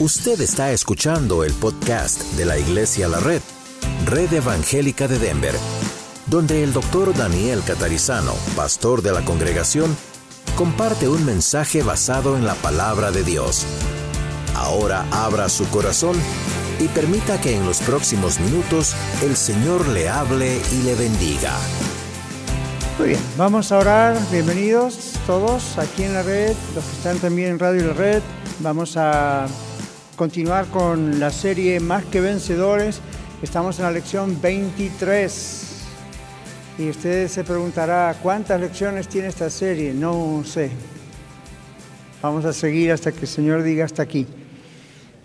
Usted está escuchando el podcast de la Iglesia La Red, Red Evangélica de Denver, donde el doctor Daniel Catarizano, pastor de la congregación, comparte un mensaje basado en la palabra de Dios. Ahora abra su corazón y permita que en los próximos minutos el Señor le hable y le bendiga. Muy bien, vamos a orar. Bienvenidos todos aquí en la red, los que están también en Radio La Red. Vamos a continuar con la serie Más que Vencedores. Estamos en la lección 23. Y usted se preguntará, ¿cuántas lecciones tiene esta serie? No sé. Vamos a seguir hasta que el Señor diga hasta aquí.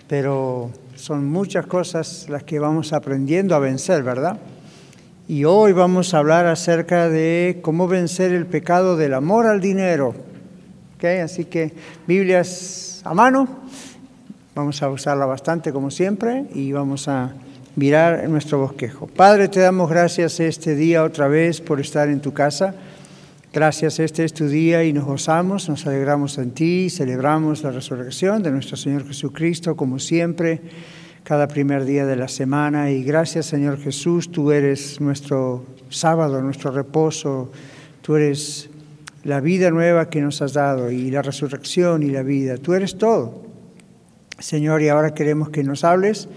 Pero son muchas cosas las que vamos aprendiendo a vencer, ¿verdad? Y hoy vamos a hablar acerca de cómo vencer el pecado del amor al dinero. ¿Okay? Así que Biblias a mano Vamos a usarla bastante como siempre y vamos a mirar nuestro bosquejo. Padre, te damos gracias este día otra vez por estar en tu casa. Gracias, este es tu día y nos gozamos, nos alegramos en ti, celebramos la resurrección de nuestro Señor Jesucristo como siempre, cada primer día de la semana. Y gracias Señor Jesús, tú eres nuestro sábado, nuestro reposo, tú eres la vida nueva que nos has dado y la resurrección y la vida, tú eres todo. Señor, y ahora queremos que nos hables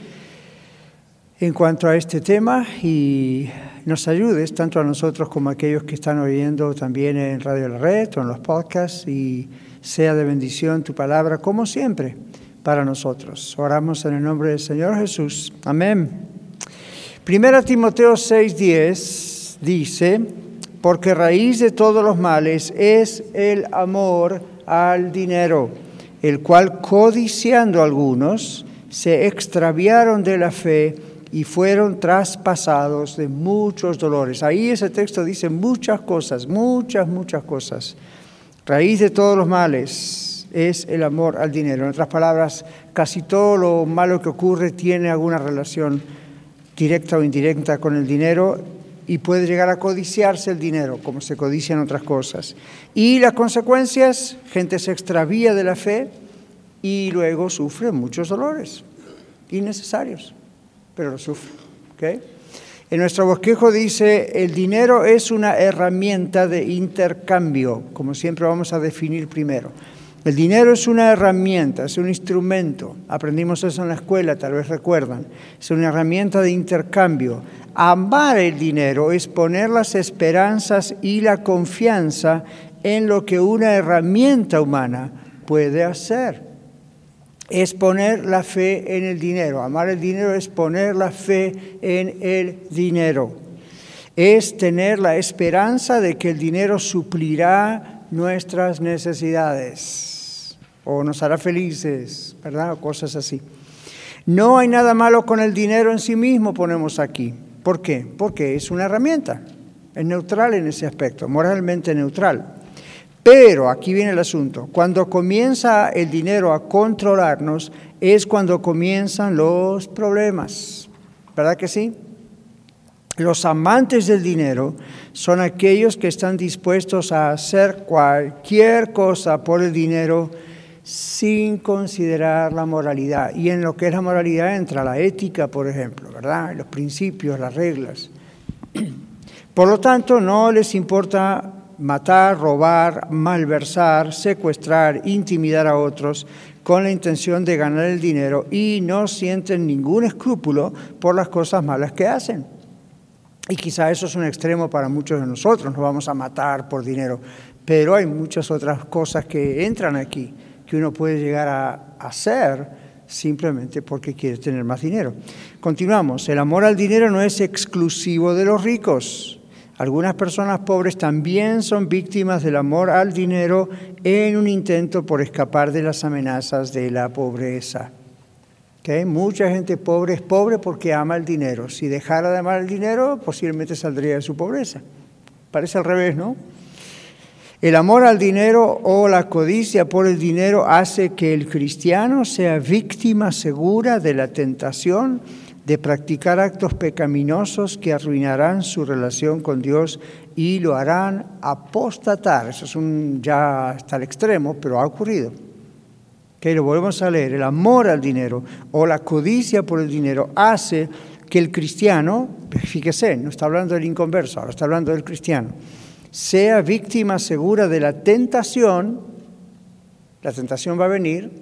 en cuanto a este tema y nos ayudes tanto a nosotros como a aquellos que están oyendo también en Radio La Red o en los podcasts y sea de bendición tu palabra como siempre para nosotros. Oramos en el nombre del Señor Jesús. Amén. Primera Timoteo 6:10 dice, porque raíz de todos los males es el amor al dinero el cual codiciando algunos se extraviaron de la fe y fueron traspasados de muchos dolores. Ahí ese texto dice muchas cosas, muchas, muchas cosas. Raíz de todos los males es el amor al dinero. En otras palabras, casi todo lo malo que ocurre tiene alguna relación directa o indirecta con el dinero y puede llegar a codiciarse el dinero, como se codician otras cosas. Y las consecuencias, gente se extravía de la fe y luego sufre muchos dolores innecesarios, pero lo sufre. En nuestro bosquejo dice, el dinero es una herramienta de intercambio, como siempre vamos a definir primero. El dinero es una herramienta, es un instrumento. Aprendimos eso en la escuela, tal vez recuerdan. Es una herramienta de intercambio. Amar el dinero es poner las esperanzas y la confianza en lo que una herramienta humana puede hacer. Es poner la fe en el dinero. Amar el dinero es poner la fe en el dinero. Es tener la esperanza de que el dinero suplirá nuestras necesidades o nos hará felices, ¿verdad? O cosas así. No hay nada malo con el dinero en sí mismo, ponemos aquí. ¿Por qué? Porque es una herramienta, es neutral en ese aspecto, moralmente neutral. Pero aquí viene el asunto, cuando comienza el dinero a controlarnos es cuando comienzan los problemas, ¿verdad que sí? Los amantes del dinero son aquellos que están dispuestos a hacer cualquier cosa por el dinero sin considerar la moralidad. Y en lo que es la moralidad entra la ética, por ejemplo, ¿verdad? Los principios, las reglas. Por lo tanto, no les importa matar, robar, malversar, secuestrar, intimidar a otros con la intención de ganar el dinero y no sienten ningún escrúpulo por las cosas malas que hacen. Y quizá eso es un extremo para muchos de nosotros, no vamos a matar por dinero, pero hay muchas otras cosas que entran aquí que uno puede llegar a hacer simplemente porque quiere tener más dinero. Continuamos, el amor al dinero no es exclusivo de los ricos. Algunas personas pobres también son víctimas del amor al dinero en un intento por escapar de las amenazas de la pobreza. ¿Okay? Mucha gente pobre es pobre porque ama el dinero. Si dejara de amar el dinero, posiblemente saldría de su pobreza. Parece al revés, ¿no? El amor al dinero o la codicia por el dinero hace que el cristiano sea víctima segura de la tentación de practicar actos pecaminosos que arruinarán su relación con Dios y lo harán apostatar. Eso es un ya hasta el extremo, pero ha ocurrido. que lo volvemos a leer, el amor al dinero o la codicia por el dinero hace que el cristiano, fíjese, no está hablando del inconverso, ahora está hablando del cristiano, sea víctima segura de la tentación, la tentación va a venir,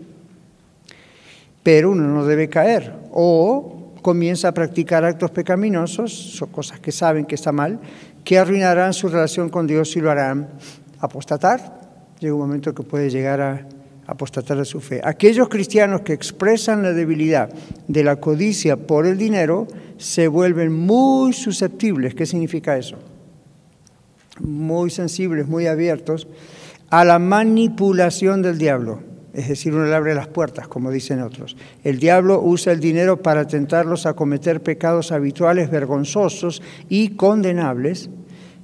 pero uno no debe caer, o comienza a practicar actos pecaminosos, son cosas que saben que está mal, que arruinarán su relación con Dios y lo harán apostatar. Llega un momento que puede llegar a apostatar de su fe. Aquellos cristianos que expresan la debilidad de la codicia por el dinero se vuelven muy susceptibles. ¿Qué significa eso? Muy sensibles, muy abiertos a la manipulación del diablo. Es decir, uno le abre las puertas, como dicen otros. El diablo usa el dinero para tentarlos a cometer pecados habituales, vergonzosos y condenables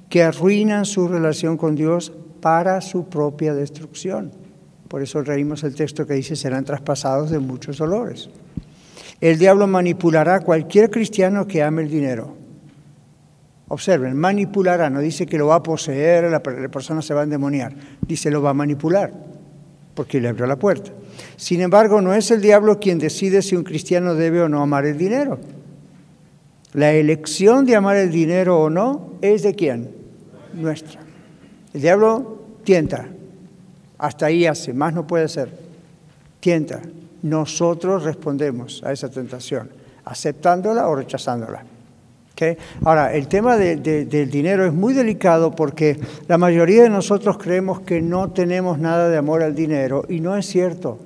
que arruinan su relación con Dios para su propia destrucción. Por eso reímos el texto que dice, serán traspasados de muchos dolores. El diablo manipulará a cualquier cristiano que ame el dinero. Observen, manipulará, no dice que lo va a poseer, la persona se va a endemoniar, dice lo va a manipular, porque le abrió la puerta. Sin embargo, no es el diablo quien decide si un cristiano debe o no amar el dinero. La elección de amar el dinero o no es de quién? Nuestra. El diablo tienta, hasta ahí hace, más no puede ser. Tienta. Nosotros respondemos a esa tentación, aceptándola o rechazándola. Ahora, el tema del dinero es muy delicado porque la mayoría de nosotros creemos que no tenemos nada de amor al dinero y no es cierto.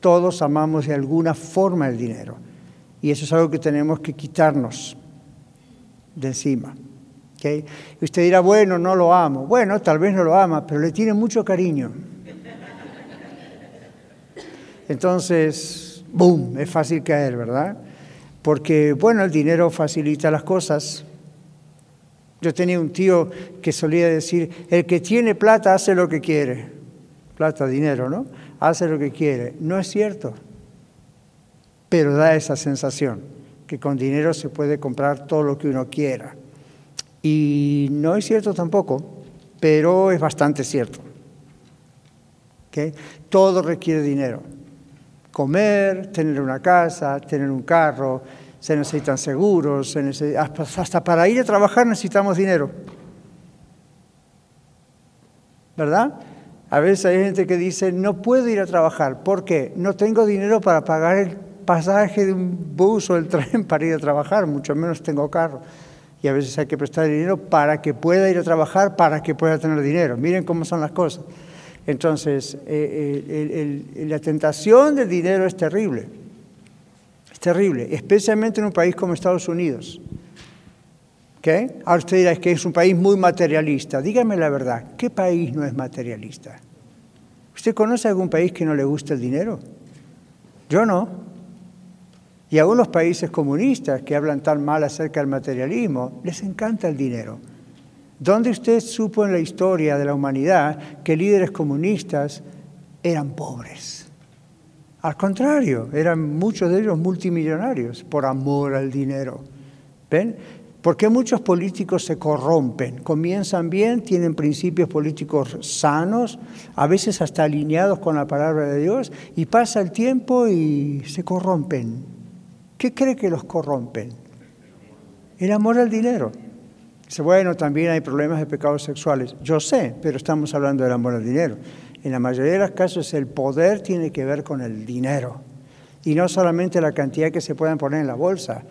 Todos amamos de alguna forma el dinero y eso es algo que tenemos que quitarnos de encima. Y usted dirá, bueno, no lo amo. Bueno, tal vez no lo ama, pero le tiene mucho cariño. Entonces, ¡boom!, es fácil caer, ¿verdad? Porque, bueno, el dinero facilita las cosas. Yo tenía un tío que solía decir, el que tiene plata hace lo que quiere. Plata, dinero, ¿no? Hace lo que quiere. No es cierto, pero da esa sensación, que con dinero se puede comprar todo lo que uno quiera. Y no es cierto tampoco, pero es bastante cierto. ¿Okay? Todo requiere dinero comer, tener una casa, tener un carro, se necesitan seguros, hasta para ir a trabajar necesitamos dinero. ¿Verdad? A veces hay gente que dice, no puedo ir a trabajar, ¿por qué? No tengo dinero para pagar el pasaje de un bus o el tren para ir a trabajar, mucho menos tengo carro. Y a veces hay que prestar dinero para que pueda ir a trabajar, para que pueda tener dinero. Miren cómo son las cosas. Entonces, eh, la tentación del dinero es terrible, es terrible, especialmente en un país como Estados Unidos. ¿Okay? Ahora usted dirá que es un país muy materialista. Dígame la verdad, ¿qué país no es materialista? ¿Usted conoce algún país que no le gusta el dinero? Yo no. Y aún los países comunistas que hablan tan mal acerca del materialismo, les encanta el dinero. ¿Dónde usted supo en la historia de la humanidad que líderes comunistas eran pobres? Al contrario, eran muchos de ellos multimillonarios por amor al dinero. ¿Ven? ¿Por qué muchos políticos se corrompen? Comienzan bien, tienen principios políticos sanos, a veces hasta alineados con la palabra de Dios, y pasa el tiempo y se corrompen. ¿Qué cree que los corrompen? El amor al dinero. Dice, bueno, también hay problemas de pecados sexuales. Yo sé, pero estamos hablando del amor al dinero. En la mayoría de los casos el poder tiene que ver con el dinero. Y no solamente la cantidad que se puedan poner en la bolsa,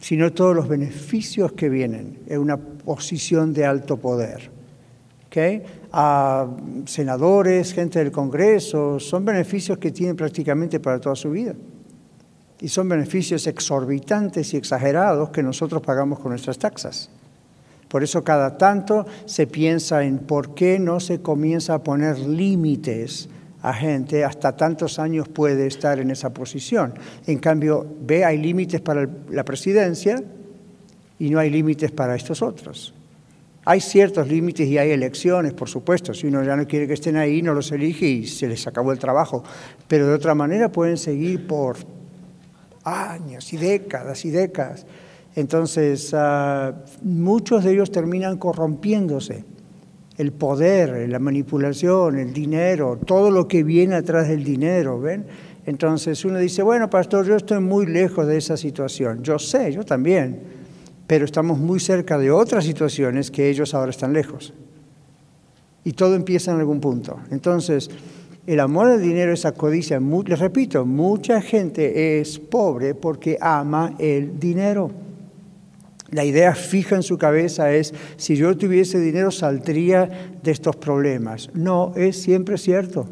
sino todos los beneficios que vienen en una posición de alto poder. ¿Okay? A senadores, gente del Congreso, son beneficios que tienen prácticamente para toda su vida. Y son beneficios exorbitantes y exagerados que nosotros pagamos con nuestras taxas. Por eso cada tanto se piensa en por qué no se comienza a poner límites a gente, hasta tantos años puede estar en esa posición. En cambio, ve, hay límites para la presidencia y no hay límites para estos otros. Hay ciertos límites y hay elecciones, por supuesto. Si uno ya no quiere que estén ahí, no los elige y se les acabó el trabajo. Pero de otra manera pueden seguir por años y décadas y décadas. Entonces, ah, muchos de ellos terminan corrompiéndose el poder, la manipulación, el dinero, todo lo que viene atrás del dinero, ¿ven? Entonces uno dice, bueno, pastor, yo estoy muy lejos de esa situación. Yo sé, yo también, pero estamos muy cerca de otras situaciones que ellos ahora están lejos. Y todo empieza en algún punto. Entonces, el amor al dinero, esa codicia, les repito, mucha gente es pobre porque ama el dinero. La idea fija en su cabeza es, si yo tuviese dinero saldría de estos problemas. No, es siempre cierto,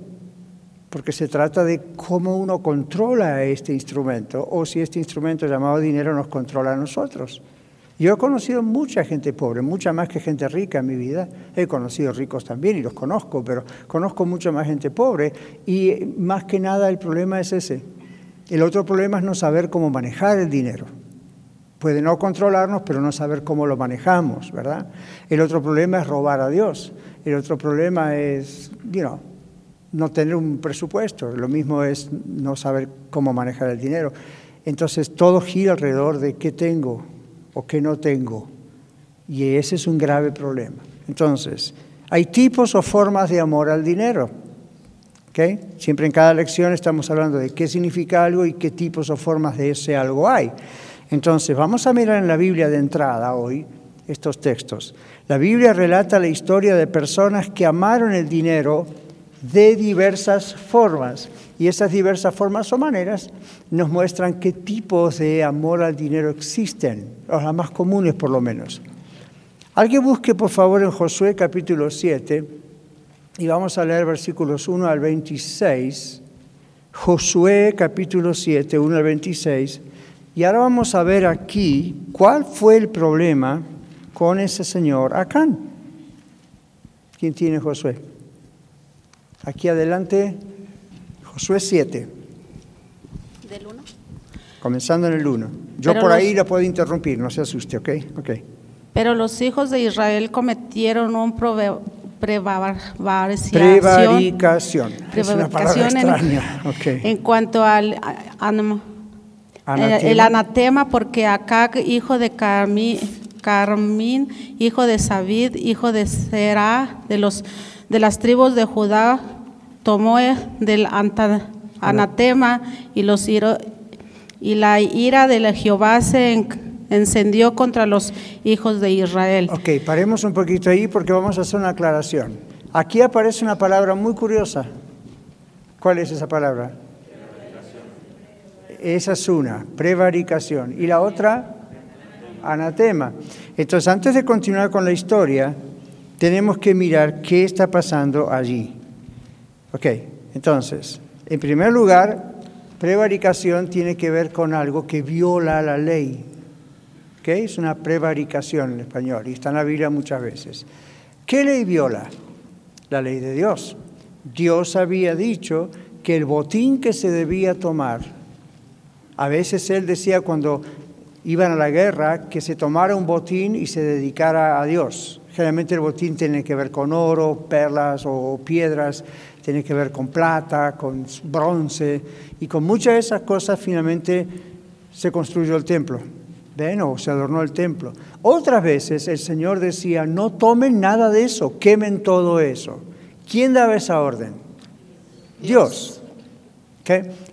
porque se trata de cómo uno controla este instrumento o si este instrumento llamado dinero nos controla a nosotros. Yo he conocido mucha gente pobre, mucha más que gente rica en mi vida. He conocido ricos también y los conozco, pero conozco mucha más gente pobre y más que nada el problema es ese. El otro problema es no saber cómo manejar el dinero. Puede no controlarnos, pero no saber cómo lo manejamos, ¿verdad? El otro problema es robar a Dios. El otro problema es, you no tener un presupuesto. Lo mismo es no saber cómo manejar el dinero. Entonces todo gira alrededor de qué tengo, o que no tengo. Y ese es un grave problema. Entonces, hay tipos o formas de amor al dinero. ¿okay? Siempre en cada lección estamos hablando de qué significa algo y qué tipos o formas de ese algo hay. Entonces, vamos a mirar en la Biblia de entrada hoy estos textos. La Biblia relata la historia de personas que amaron el dinero de diversas formas. Y esas diversas formas o maneras nos muestran qué tipos de amor al dinero existen, las más comunes por lo menos. Alguien busque por favor en Josué capítulo 7 y vamos a leer versículos 1 al 26. Josué capítulo 7, 1 al 26. Y ahora vamos a ver aquí cuál fue el problema con ese señor Acán. ¿Quién tiene Josué? Aquí adelante, Josué 7. ¿Del 1? Comenzando en el 1. Yo por ahí la puedo interrumpir, no se asuste, ¿ok? Ok. Pero los hijos de Israel cometieron un prevaricación. Prevaricación. Es una palabra extraña. En, okay. en cuanto al anatema. El, anatema, porque Acá, hijo de Carmín, Carmín, hijo de Sabid, hijo de Será, de, los, de las tribus de Judá, tomó del anatema y, los y la ira de Jehová se encendió contra los hijos de Israel. Ok, paremos un poquito ahí porque vamos a hacer una aclaración. Aquí aparece una palabra muy curiosa. ¿Cuál es esa palabra? Esa es una, prevaricación. Y la otra, anatema. Entonces, antes de continuar con la historia, tenemos que mirar qué está pasando allí. Ok, entonces, en primer lugar, prevaricación tiene que ver con algo que viola la ley. ¿Ok? Es una prevaricación en español y está en la Biblia muchas veces. ¿Qué ley viola? La ley de Dios. Dios había dicho que el botín que se debía tomar, a veces él decía cuando iban a la guerra que se tomara un botín y se dedicara a Dios. Generalmente el botín tiene que ver con oro, perlas o piedras tiene que ver con plata, con bronce, y con muchas de esas cosas finalmente se construyó el templo, ¿ven? O se adornó el templo. Otras veces el Señor decía, no tomen nada de eso, quemen todo eso. ¿Quién daba esa orden? Dios.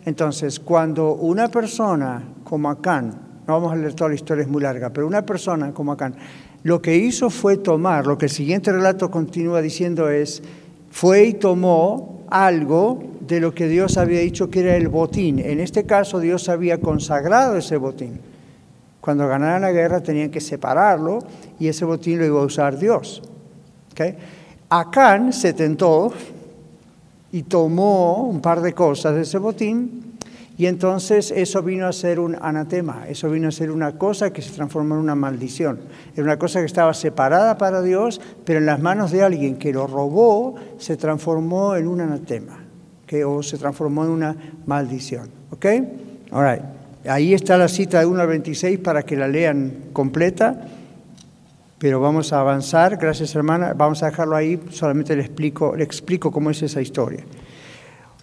Entonces, cuando una persona como Acán, no vamos a leer toda la historia, es muy larga, pero una persona como Acán, lo que hizo fue tomar, lo que el siguiente relato continúa diciendo es, fue y tomó algo de lo que Dios había dicho que era el botín. En este caso Dios había consagrado ese botín. Cuando ganaran la guerra tenían que separarlo y ese botín lo iba a usar Dios. Acán se tentó y tomó un par de cosas de ese botín y entonces eso vino a ser un anatema, eso vino a ser una cosa que se transformó en una maldición. Era una cosa que estaba separada para Dios, pero en las manos de alguien que lo robó se transformó en un anatema, que, o se transformó en una maldición. ¿Ok? All Ahí está la cita de 1 al 26 para que la lean completa, pero vamos a avanzar, gracias hermana, vamos a dejarlo ahí, solamente le explico, le explico cómo es esa historia.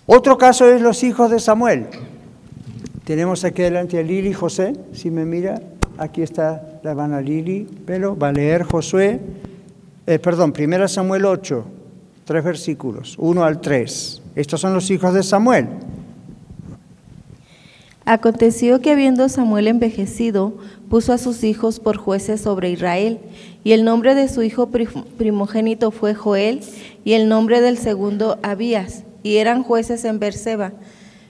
Otro caso es los hijos de Samuel. Tenemos aquí adelante a Lili José, si me mira, aquí está la hermana Lili, pero va a leer Josué eh, perdón, 1 Samuel 8, tres versículos, 1 al 3. Estos son los hijos de Samuel. Aconteció que habiendo Samuel envejecido, puso a sus hijos por jueces sobre Israel, y el nombre de su hijo primogénito fue Joel, y el nombre del segundo Abías, y eran jueces en Berseba.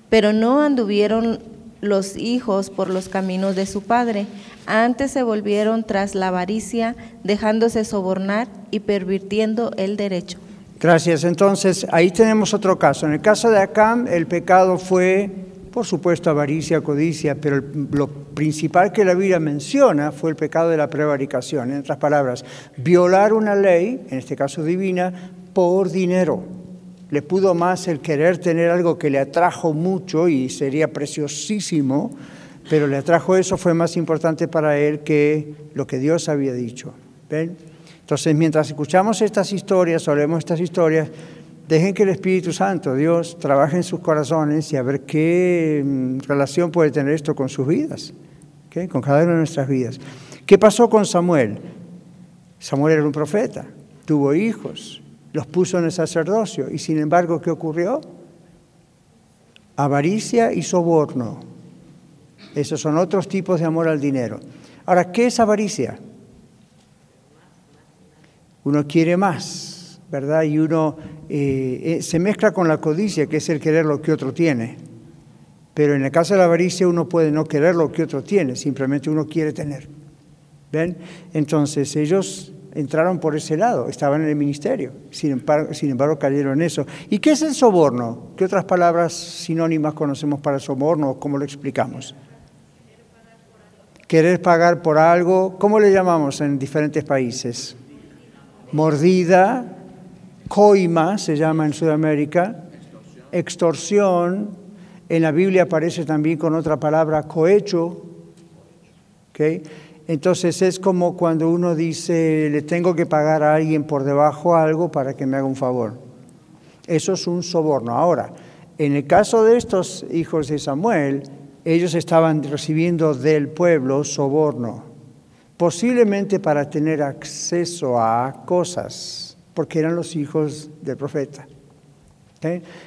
Pero no anduvieron los hijos por los caminos de su padre, antes se volvieron tras la avaricia, dejándose sobornar y pervirtiendo el derecho. Gracias. Entonces, ahí tenemos otro caso. En el caso de Acam, el pecado fue, por supuesto, avaricia, codicia, pero lo principal que la Biblia menciona fue el pecado de la prevaricación. En otras palabras, violar una ley, en este caso divina, por dinero le pudo más el querer tener algo que le atrajo mucho y sería preciosísimo, pero le atrajo eso, fue más importante para él que lo que Dios había dicho. Entonces, mientras escuchamos estas historias o leemos estas historias, dejen que el Espíritu Santo, Dios, trabaje en sus corazones y a ver qué mm, relación puede tener esto con sus vidas, con cada una de nuestras vidas. ¿Qué pasó con Samuel? Samuel era un profeta, tuvo hijos, los puso en el sacerdocio. Y sin embargo, ¿qué ocurrió? Avaricia y soborno. Esos son otros tipos de amor al dinero. Ahora, ¿qué es avaricia? Uno quiere más, ¿verdad? Y uno eh, eh, se mezcla con la codicia, que es el querer lo que otro tiene. Pero en el caso de la avaricia uno puede no querer lo que otro tiene, simplemente uno quiere tener. ¿Ven? Entonces ellos entraron por ese lado, estaban en el ministerio, sin embargo, sin embargo, cayeron en eso. ¿Y qué es el soborno? ¿Qué otras palabras sinónimas conocemos para soborno? ¿Cómo lo explicamos? Querer pagar por algo, ¿cómo le llamamos en diferentes países? Mordida, coima se llama en Sudamérica, extorsión, en la Biblia aparece también con otra palabra cohecho, ¿okay? Entonces es como cuando uno dice, le tengo que pagar a alguien por debajo algo para que me haga un favor. Eso es un soborno. Ahora, en el caso de estos hijos de Samuel, ellos estaban recibiendo del pueblo soborno, posiblemente para tener acceso a cosas, porque eran los hijos del profeta.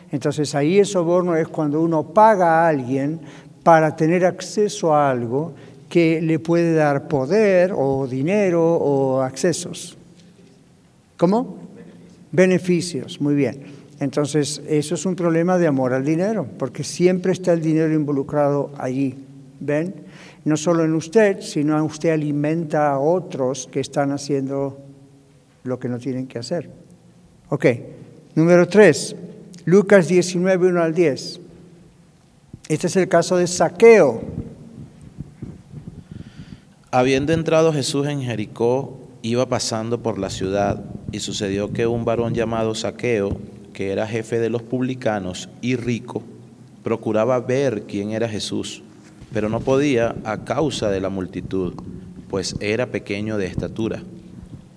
Entonces ahí el soborno es cuando uno paga a alguien para tener acceso a algo que le puede dar poder o dinero o accesos. ¿Cómo? Beneficios, muy bien. Entonces, eso es un problema de amor al dinero, porque siempre está el dinero involucrado allí. ¿Ven? No solo en usted, sino usted alimenta a otros que están haciendo lo que no tienen que hacer. Ok, número tres, Lucas 19, 1 al 10. Este es el caso de saqueo. Habiendo entrado Jesús en Jericó, iba pasando por la ciudad, y sucedió que un varón llamado Saqueo, que era jefe de los publicanos y rico, procuraba ver quién era Jesús, pero no podía a causa de la multitud, pues era pequeño de estatura.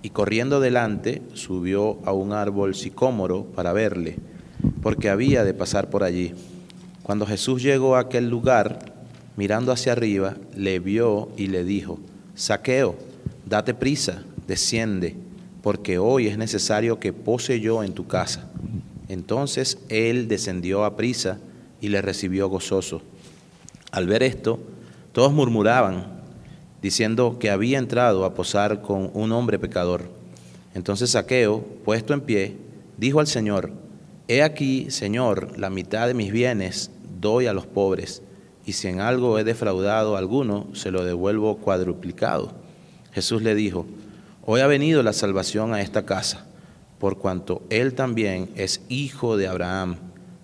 Y corriendo delante, subió a un árbol sicómoro para verle, porque había de pasar por allí. Cuando Jesús llegó a aquel lugar, mirando hacia arriba, le vio y le dijo, Saqueo, date prisa, desciende, porque hoy es necesario que pose yo en tu casa. Entonces él descendió a prisa y le recibió gozoso. Al ver esto, todos murmuraban, diciendo que había entrado a posar con un hombre pecador. Entonces Saqueo, puesto en pie, dijo al Señor, He aquí, Señor, la mitad de mis bienes doy a los pobres y si en algo he defraudado a alguno, se lo devuelvo cuadruplicado. Jesús le dijo, hoy ha venido la salvación a esta casa, por cuanto él también es hijo de Abraham,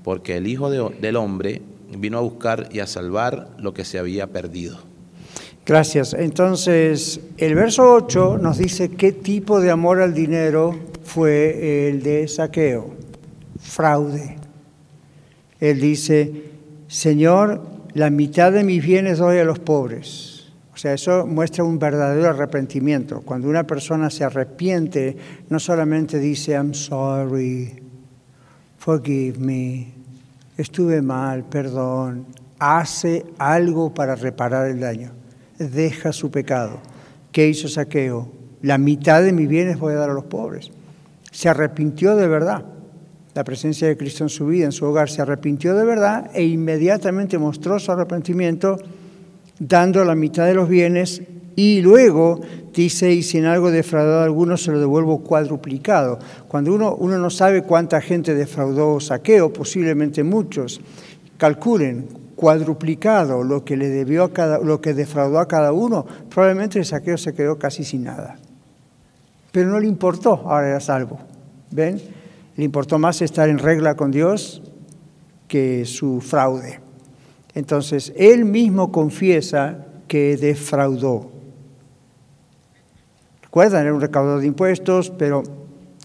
porque el Hijo del Hombre vino a buscar y a salvar lo que se había perdido. Gracias. Entonces, el verso 8 nos dice qué tipo de amor al dinero fue el de saqueo, fraude. Él dice, Señor, la mitad de mis bienes doy a los pobres. O sea, eso muestra un verdadero arrepentimiento. Cuando una persona se arrepiente, no solamente dice, I'm sorry, forgive me, estuve mal, perdón, hace algo para reparar el daño, deja su pecado. ¿Qué hizo Saqueo? La mitad de mis bienes voy a dar a los pobres. Se arrepintió de verdad. La presencia de Cristo en su vida, en su hogar, se arrepintió de verdad e inmediatamente mostró su arrepentimiento dando la mitad de los bienes y luego dice, y si en algo defraudado a alguno, se lo devuelvo cuadruplicado. Cuando uno, uno no sabe cuánta gente defraudó saqueo, posiblemente muchos, calculen cuadruplicado lo que le debió a cada, lo que defraudó a cada uno, probablemente el saqueo se quedó casi sin nada. Pero no le importó, ahora era salvo. ¿Ven? Le importó más estar en regla con Dios que su fraude. Entonces, él mismo confiesa que defraudó. Recuerdan, era un recaudador de impuestos, pero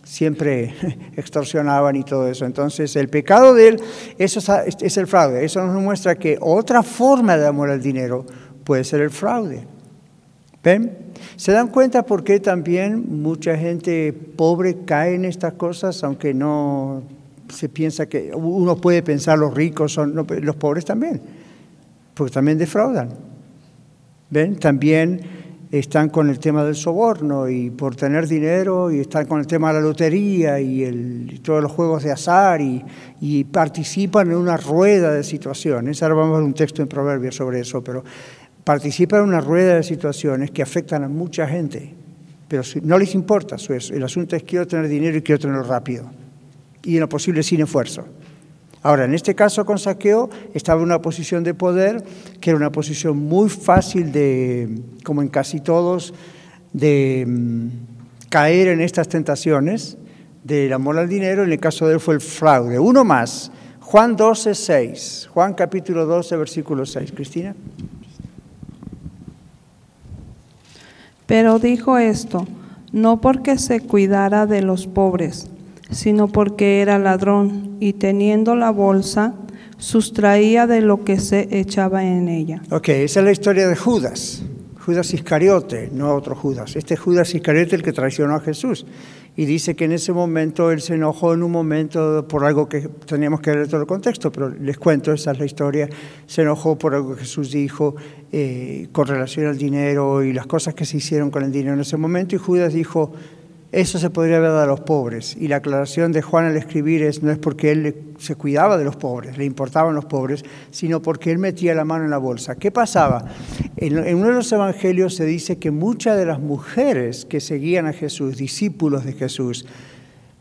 siempre extorsionaban y todo eso. Entonces, el pecado de él, eso es el fraude. Eso nos muestra que otra forma de amor al dinero puede ser el fraude. ¿Ven? ¿Se dan cuenta por qué también mucha gente pobre cae en estas cosas, aunque no se piensa que uno puede pensar los ricos son los pobres también, porque también defraudan. ¿Ven? También están con el tema del soborno y por tener dinero y están con el tema de la lotería y, todos los juegos de azar y, y, participan en una rueda de situaciones. Ahora vamos a ver un texto en Proverbios sobre eso, pero participan en una rueda de situaciones que afectan a mucha gente, pero no les importa eso. El asunto es quiero tener dinero y quiero tenerlo rápido y en lo posible sin esfuerzo. Ahora, en este caso con saqueo estaba en una posición de poder que era una posición muy fácil de, como en casi todos, de mm, caer en estas tentaciones del amor al dinero. En el caso de él fue el fraude. Uno más, Juan 12, 6. Juan capítulo 12, versículo 6. Cristina. Pero dijo esto, no porque se cuidara de los pobres, sino porque era ladrón y teniendo la bolsa, sustraía de lo que se echaba en ella. Ok, esa es la historia de Judas. Judas Iscariote, no otro Judas. Este Judas Iscariote el que traicionó a Jesús. Y dice que en ese momento él se enojó en un momento por algo que teníamos que ver todo el contexto, pero les cuento, esa es la historia. Se enojó por algo que Jesús dijo eh, con relación al dinero y las cosas que se hicieron con el dinero en ese momento. Y Judas dijo, eso se podría haber dado a los pobres. Y la aclaración de Juan al escribir es, no es porque él se cuidaba de los pobres, le importaban los pobres, sino porque él metía la mano en la bolsa. ¿Qué pasaba? En, uno de los evangelios se dice que muchas de las mujeres que seguían a Jesús, discípulos de Jesús,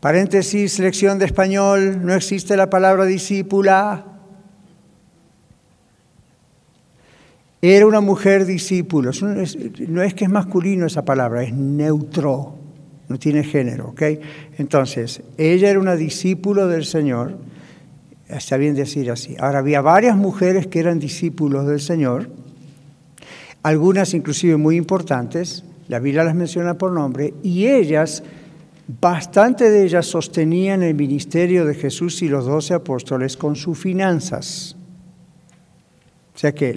paréntesis, lección de español, no existe la palabra discípula, era una mujer discípulo. No es que es masculino esa palabra, es neutro no tiene género, ¿ok? Entonces, ella era una discípula del Señor, está bien decir así. Ahora, había varias mujeres que eran discípulos del Señor, algunas inclusive muy importantes, la Biblia las menciona por nombre, y ellas, bastante de ellas sostenían el ministerio de Jesús y los doce apóstoles con sus finanzas. O sea que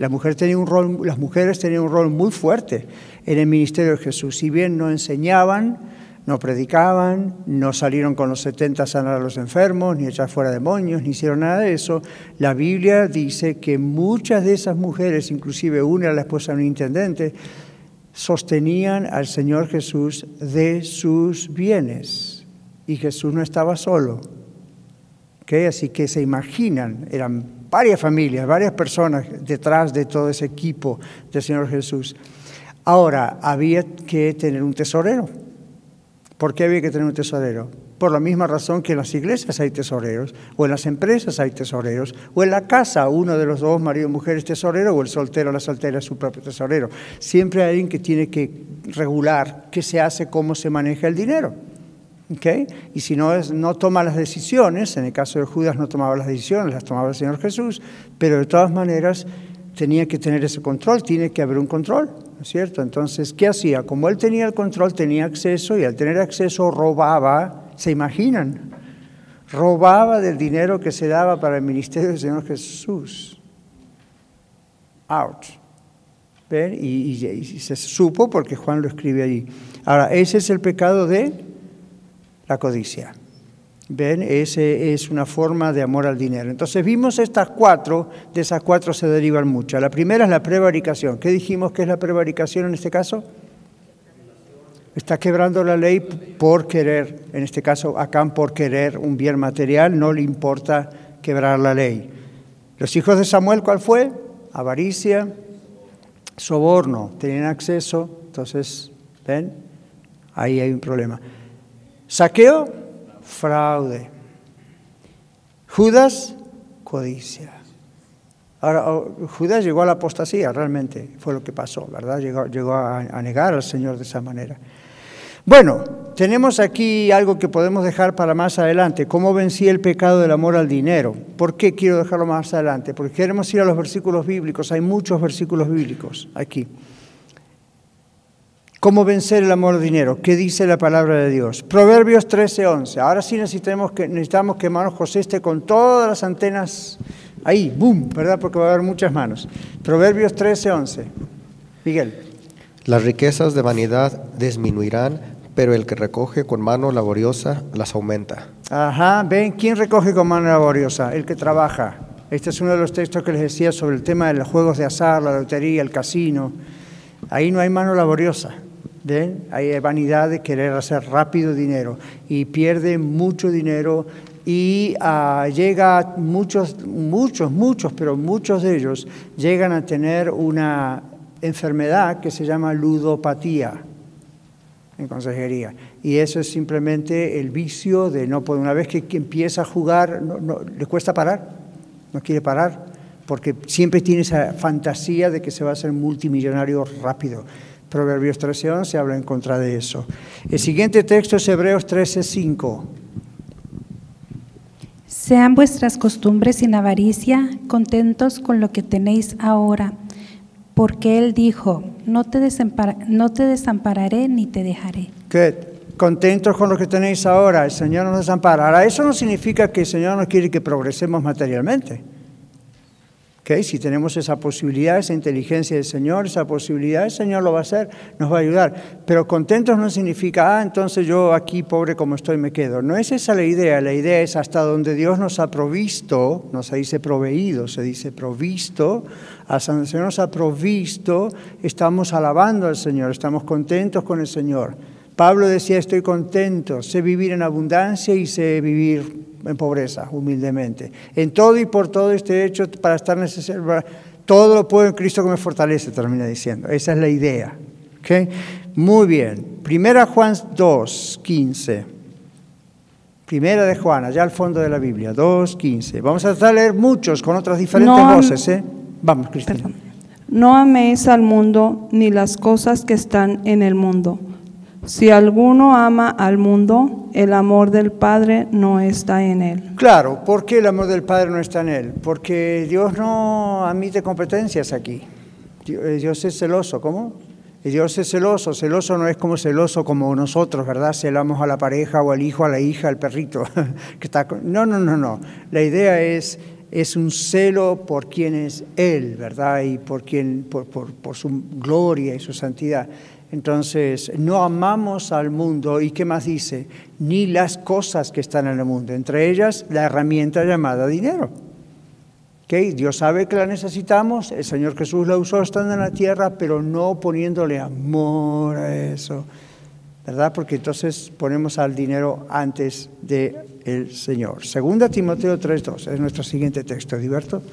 un rol, las mujeres tenían un rol muy fuerte en el ministerio de Jesús. Si bien no enseñaban, no predicaban, no salieron con los 70 a sanar a los enfermos, ni echar fuera demonios, ni hicieron nada de eso. La Biblia dice que muchas de esas mujeres, inclusive una la esposa de un intendente, sostenían al Señor Jesús de sus bienes. Y Jesús no estaba solo. Así que se imaginan, eran varias familias, varias personas detrás de todo ese equipo del Señor Jesús. Ahora, había que tener un tesorero ¿Por qué había que tener un tesorero? Por la misma razón que en las iglesias hay tesoreros, o en las empresas hay tesoreros, o en la casa uno de los dos, marido y mujer, es tesorero, o el soltero la soltera es su propio tesorero. Siempre hay alguien que tiene que regular qué se hace, cómo se maneja el dinero. ¿Okay? Y si no, es, no toma las decisiones, en el caso de Judas no tomaba las decisiones, las tomaba el Señor Jesús, pero de todas maneras tenía que tener ese control, tiene que haber un control cierto? Entonces, ¿qué hacía? Como él tenía el control, tenía acceso y al tener acceso robaba, ¿se imaginan? Robaba del dinero que se daba para el ministerio del Señor Jesús. Out. ¿Ven? Y, y se supo porque Juan lo escribe allí. Ahora, ese es el pecado de la codicia. ¿Ven? Ese es una forma de amor al dinero. Entonces vimos estas cuatro, de esas cuatro se derivan muchas. La primera es la prevaricación. ¿Qué dijimos que es la prevaricación en este caso? Está quebrando la ley por querer, en este caso Acán por querer un bien material, no le importa quebrar la ley. Los hijos de Samuel, ¿cuál fue? Avaricia, soborno, tenían acceso, entonces, ¿ven? Ahí hay un problema. Saqueo, fraude. Judas, codicia. Ahora, oh, Judas llegó a la apostasía, realmente fue lo que pasó, ¿verdad? Llegó, a, a, negar al Señor de esa manera. Bueno, tenemos aquí algo que podemos dejar para más adelante, cómo vencí el pecado del amor al dinero. ¿Por qué quiero dejarlo más adelante? Porque queremos ir a los versículos bíblicos, hay muchos versículos bíblicos aquí. ¿Cómo vencer el amor al dinero? ¿Qué dice la palabra de Dios? Proverbios 13:11. Ahora sí necesitamos que, necesitamos que hermano José esté con todas las antenas ahí, boom, ¿verdad? Porque va a haber muchas manos. Proverbios 13:11. Miguel. Las riquezas de vanidad disminuirán, pero el que recoge con mano laboriosa las aumenta. Ajá, ven, ¿quién recoge con mano laboriosa? El que trabaja. Este es uno de los textos que les decía sobre el tema de los juegos de azar, la lotería, el casino. Ahí no hay mano laboriosa. ¿Ven? Hay vanidad de querer hacer rápido dinero y pierde mucho dinero y uh, llega muchos, muchos, muchos, pero muchos de ellos llegan a tener una enfermedad que se llama ludopatía en consejería. Y eso es simplemente el vicio de no poder, una vez que, empieza a jugar, no, le cuesta parar, no quiere parar, porque siempre tiene esa fantasía de que se va a hacer multimillonario rápido. Proverbios 13.11 habla en contra de eso. El siguiente texto es Hebreos 13.5. Sean vuestras costumbres sin avaricia, contentos con lo que tenéis ahora, porque Él dijo, no te, no te desampararé ni te dejaré. ¿Qué? Contentos con lo que tenéis ahora, el Señor nos desamparará. Eso no significa que el Señor no quiere que progresemos materialmente. Si tenemos esa posibilidad, esa inteligencia del Señor, esa posibilidad, el Señor lo va a hacer, nos va a ayudar. Pero contentos no significa, ah, entonces yo aquí pobre como estoy me quedo. No es esa la idea, la idea es hasta donde Dios nos ha provisto, no se dice proveído, se dice provisto, hasta donde el nos ha provisto, estamos alabando al Señor, estamos contentos con el Señor. Pablo decía, estoy contento, sé vivir en abundancia y sé vivir en pobreza, humildemente. En todo y por todo este hecho para estar necesario. Todo lo puedo en Cristo que me fortalece, termina diciendo. Esa es la idea. ¿Okay? Muy bien. Primera Juan 2, 15. Primera de Juan, allá al fondo de la Biblia, 2, 15. Vamos a tratar de leer muchos con otras diferentes voces. ¿eh? Vamos, Cristina. No améis al mundo ni las cosas que están en el mundo. Si alguno ama al mundo, el amor del Padre no está en él. Claro, ¿por qué el amor del Padre no está en él? Porque Dios no admite competencias aquí. Eh, Dios es celoso, ¿cómo? Dios es celoso, celoso no es como celoso como nosotros, ¿verdad? Celamos a la pareja o al hijo, a la hija, al perrito. No, no, no, no. La idea es, es un celo por quien es Él, ¿verdad? Y por, quien, por, por, por su gloria y su santidad. Entonces, no amamos al mundo y ¿qué más dice? Ni las cosas que están en el mundo, entre ellas la herramienta llamada dinero. ¿Okay? Dios sabe que la necesitamos, el Señor Jesús la usó estando en la tierra, pero no poniéndole amor a eso, ¿verdad? Porque entonces ponemos al dinero antes del Señor. Segunda Timoteo 3.2 es nuestro siguiente texto, ¿Diverto?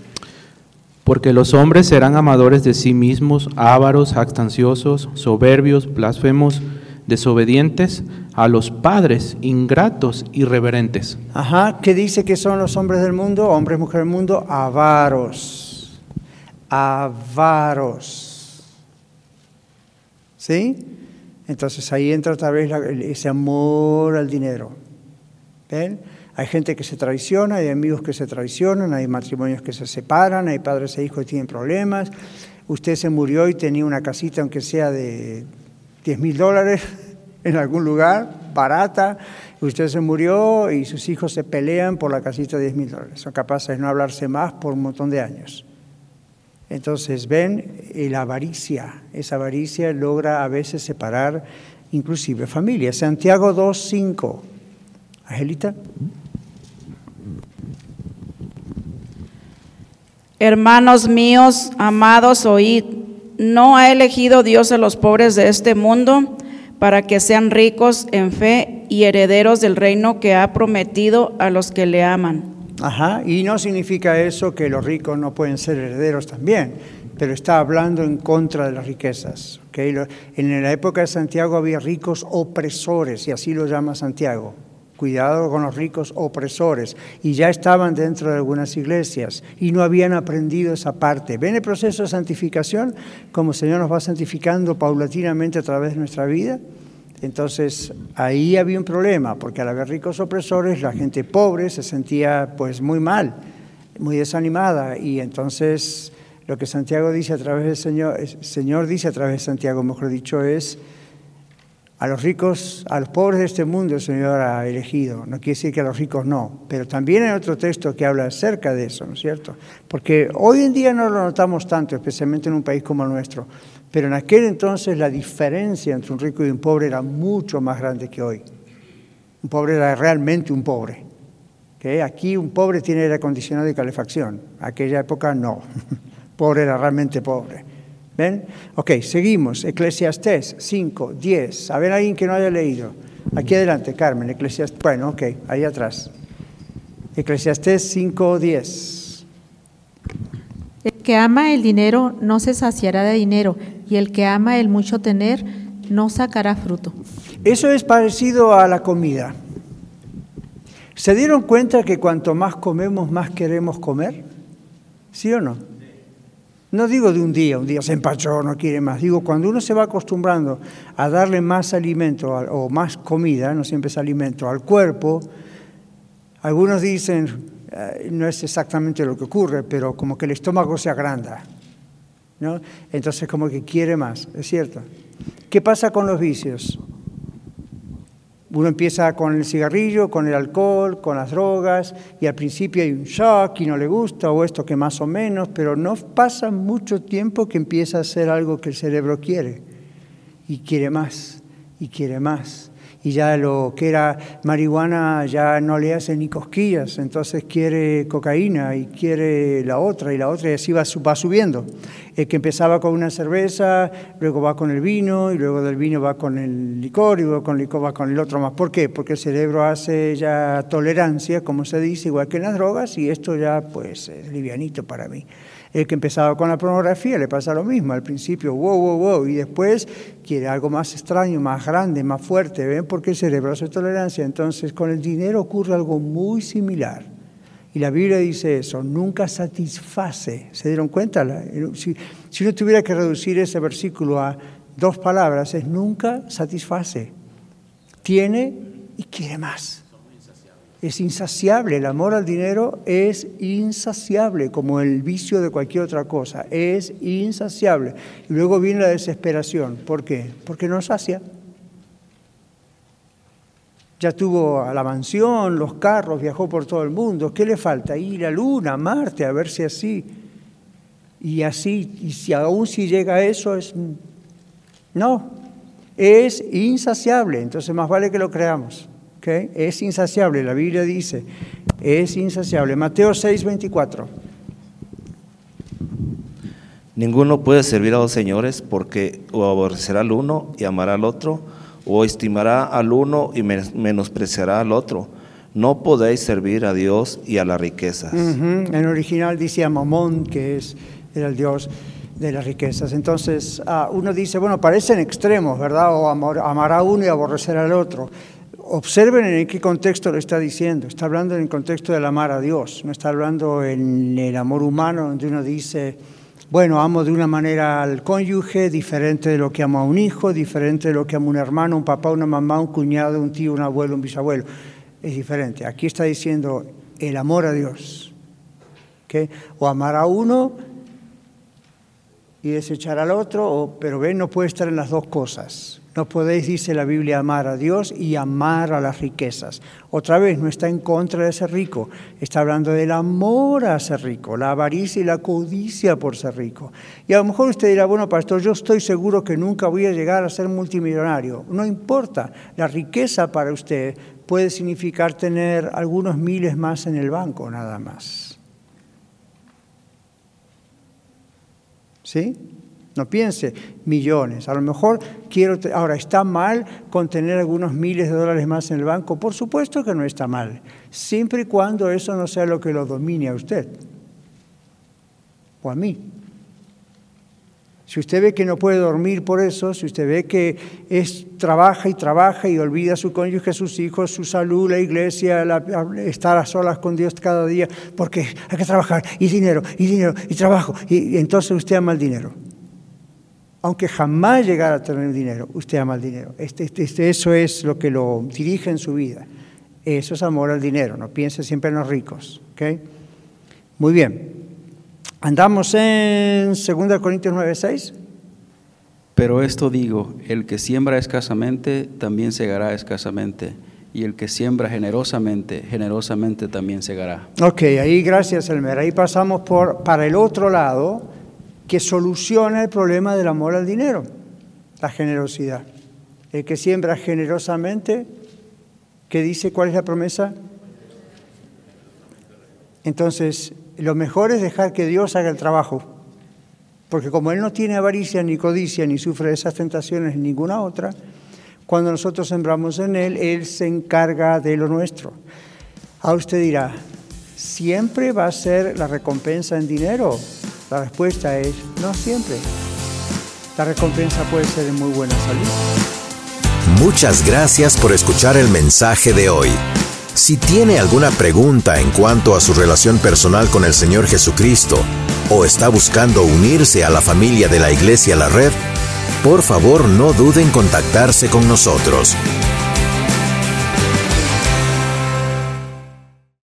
Porque los hombres serán amadores de sí mismos, ávaros, jactanciosos, soberbios, blasfemos, desobedientes a los padres, ingratos, irreverentes. Ajá, ¿qué dice que son los hombres del mundo, hombres, mujeres del mundo? Avaros. Avaros. ¿Sí? Entonces ahí entra otra vez ese amor al dinero. ¿Ven? Hay gente que se traiciona, hay amigos que se traicionan, hay matrimonios que se separan, hay padres e hijos que tienen problemas. Usted se murió y tenía una casita, aunque sea de 10 mil dólares, en algún lugar, barata. Usted se murió y sus hijos se pelean por la casita de 10 mil dólares. Son capaces de no hablarse más por un montón de años. Entonces, ven, la avaricia, esa avaricia logra a veces separar inclusive familias. Santiago 2.5. Angelita. Hermanos míos, amados, oíd, ¿no ha elegido Dios a los pobres de este mundo para que sean ricos en fe y herederos del reino que ha prometido a los que le aman. Ajá, y no significa eso que los ricos no pueden ser herederos también, pero está hablando en contra de las riquezas. En la época de Santiago había ricos opresores, y así lo llama Santiago. Cuidado con los ricos opresores. Y ya estaban dentro de algunas iglesias y no habían aprendido esa parte. ¿Ven el proceso de santificación? Como el Señor nos va santificando paulatinamente a través de nuestra vida. Entonces ahí había un problema, porque al haber ricos opresores, la gente pobre se sentía pues muy mal, muy desanimada. Y entonces lo que Santiago dice a través del Señor, Señor dice a través de Santiago, mejor dicho, es a los ricos, a los pobres de este mundo el Señor ha elegido. No quiere decir que a los ricos no, pero también hay otro texto que habla acerca de eso, ¿no es cierto? Porque hoy en día no lo notamos tanto, especialmente en un país como el nuestro, pero en aquel entonces la diferencia entre un rico y un pobre era mucho más grande que hoy. Un pobre era realmente un pobre. Aquí un pobre tiene aire acondicionado y calefacción, aquella época no. pobre era realmente pobre. ¿Ven? Ok, seguimos. Eclesiastés 5, 10. A ver alguien que no haya leído. Aquí adelante, Carmen. Eclesiastés. Bueno, ok, ahí atrás. Eclesiastés 5, 10. El que ama el dinero no se saciará de dinero, y el que ama el mucho tener no sacará fruto. Eso es parecido a la comida. ¿Se dieron cuenta que cuanto más comemos, más queremos comer? ¿Sí o no? No digo de un día, un día se empachó, no quiere más. Digo, cuando uno se va acostumbrando a darle más alimento o más comida, no siempre es alimento, al cuerpo, algunos dicen, no es exactamente lo que ocurre, pero como que el estómago se agranda. ¿no? Entonces como que quiere más, es cierto. ¿Qué pasa con los vicios? Uno empieza con el cigarrillo, con el alcohol, con las drogas, y al principio hay un shock y no le gusta, o esto que más o menos, pero no pasa mucho tiempo que empieza a hacer algo que el cerebro quiere, y quiere más, y quiere más y ya lo que era marihuana ya no le hace ni cosquillas, entonces quiere cocaína y quiere la otra y la otra y así va, subiendo. El que empezaba con una cerveza, luego va con el vino y luego del vino va con el licor y luego con el licor va con el otro más. ¿Por qué? Porque el cerebro hace ya tolerancia, como se dice, igual que en las drogas y esto ya pues es livianito para mí. El que empezaba con la pornografía le pasa lo mismo. Al principio, wow, wow, wow, y después quiere algo más extraño, más grande, más fuerte. ¿Ven? Porque el cerebro hace tolerancia. Entonces, con el dinero ocurre algo muy similar. Y la Biblia dice eso, nunca satisface. ¿Se dieron cuenta? Si, si uno tuviera que reducir ese versículo a dos palabras, es nunca satisface. Tiene y quiere más es insaciable. El amor al dinero es insaciable, como el vicio de cualquier otra cosa. Es insaciable. Y luego viene la desesperación. ¿Por qué? Porque no sacia. Ya tuvo a la mansión, los carros, viajó por todo el mundo. ¿Qué le falta? Ir a Luna, Marte, a ver si así. Y así, y si aún si llega a eso, es. No, es insaciable. Entonces, más vale que lo creamos. Es insaciable, la Biblia dice, es insaciable. Mateo 6, 24. Ninguno puede servir a dos señores porque o aborrecerá al uno y amará al otro, o estimará al uno y menospreciará al otro. No podéis servir a Dios y a las riquezas. En original dice a Mamón, que es, era el Dios de las riquezas. Entonces, ah, uno dice, bueno, parecen extremos, ¿verdad? O amar, amará a uno y aborrecer al otro. Observen en qué contexto lo está diciendo. Está hablando en el contexto del amar a Dios, no está hablando en el amor humano, donde uno dice, bueno, amo de una manera al cónyuge, diferente de lo que amo a un hijo, diferente de lo que amo a un hermano, un papá, una mamá, un cuñado, un tío, un abuelo, un bisabuelo. Es diferente. Aquí está diciendo el amor a Dios. O amar a uno y desechar al otro, pero ven, no puede estar en las dos cosas. No podéis, dice la Biblia, amar a Dios y amar a las riquezas. Otra vez, no está en contra de ser rico, está hablando del amor a ser rico, la avaricia y la codicia por ser rico. Y a lo mejor usted dirá, bueno, pastor, yo estoy seguro que nunca voy a llegar a ser multimillonario. No importa, la riqueza para usted puede significar tener algunos miles más en el banco, nada más. ¿Sí? No piense millones. A lo mejor quiero... Ahora, ¿está mal con tener algunos miles de dólares más en el banco? Por supuesto que no está mal, siempre y cuando eso no sea lo que lo domine a usted o a mí. Si usted ve que no puede dormir por eso, si usted ve que es, trabaja y trabaja y olvida a su cónyuge, sus hijos, su salud, la iglesia, estar a solas con Dios cada día, porque hay que trabajar y dinero, y dinero, y trabajo, y, entonces usted ama el dinero. Aunque jamás llegara a tener dinero, usted ama el dinero. Este, este, este, eso es lo que lo dirige en su vida. Eso es amor al dinero, no piense siempre en los ricos. ¿okay? Muy bien. Andamos en 2 Corintios 9:6. Pero esto digo, el que siembra escasamente, también segará escasamente, y el que siembra generosamente, generosamente también segará. Ok, ahí gracias Elmer, ahí pasamos por, para el otro lado, que soluciona el problema del amor al dinero, la generosidad. El que siembra generosamente, ¿qué dice? ¿Cuál es la promesa? Entonces, lo mejor es dejar que Dios haga el trabajo, porque como Él no tiene avaricia ni codicia, ni sufre esas tentaciones ni ninguna otra, cuando nosotros sembramos en Él, Él se encarga de lo nuestro. A usted dirá, ¿siempre va a ser la recompensa en dinero? La respuesta es, no siempre. La recompensa puede ser en muy buena salud. Muchas gracias por escuchar el mensaje de hoy. Si tiene alguna pregunta en cuanto a su relación personal con el Señor Jesucristo o está buscando unirse a la familia de la Iglesia La Red, por favor no duden en contactarse con nosotros.